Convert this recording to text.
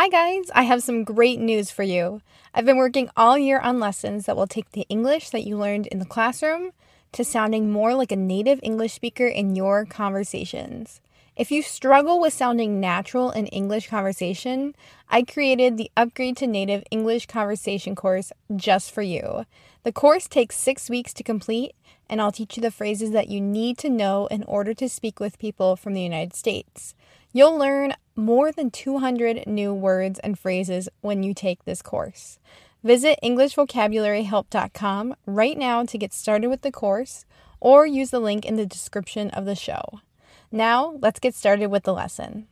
Hi, guys! I have some great news for you. I've been working all year on lessons that will take the English that you learned in the classroom to sounding more like a native English speaker in your conversations. If you struggle with sounding natural in English conversation, I created the Upgrade to Native English Conversation course just for you. The course takes six weeks to complete, and I'll teach you the phrases that you need to know in order to speak with people from the United States. You'll learn more than 200 new words and phrases when you take this course. Visit EnglishVocabularyHelp.com right now to get started with the course or use the link in the description of the show. Now, let's get started with the lesson.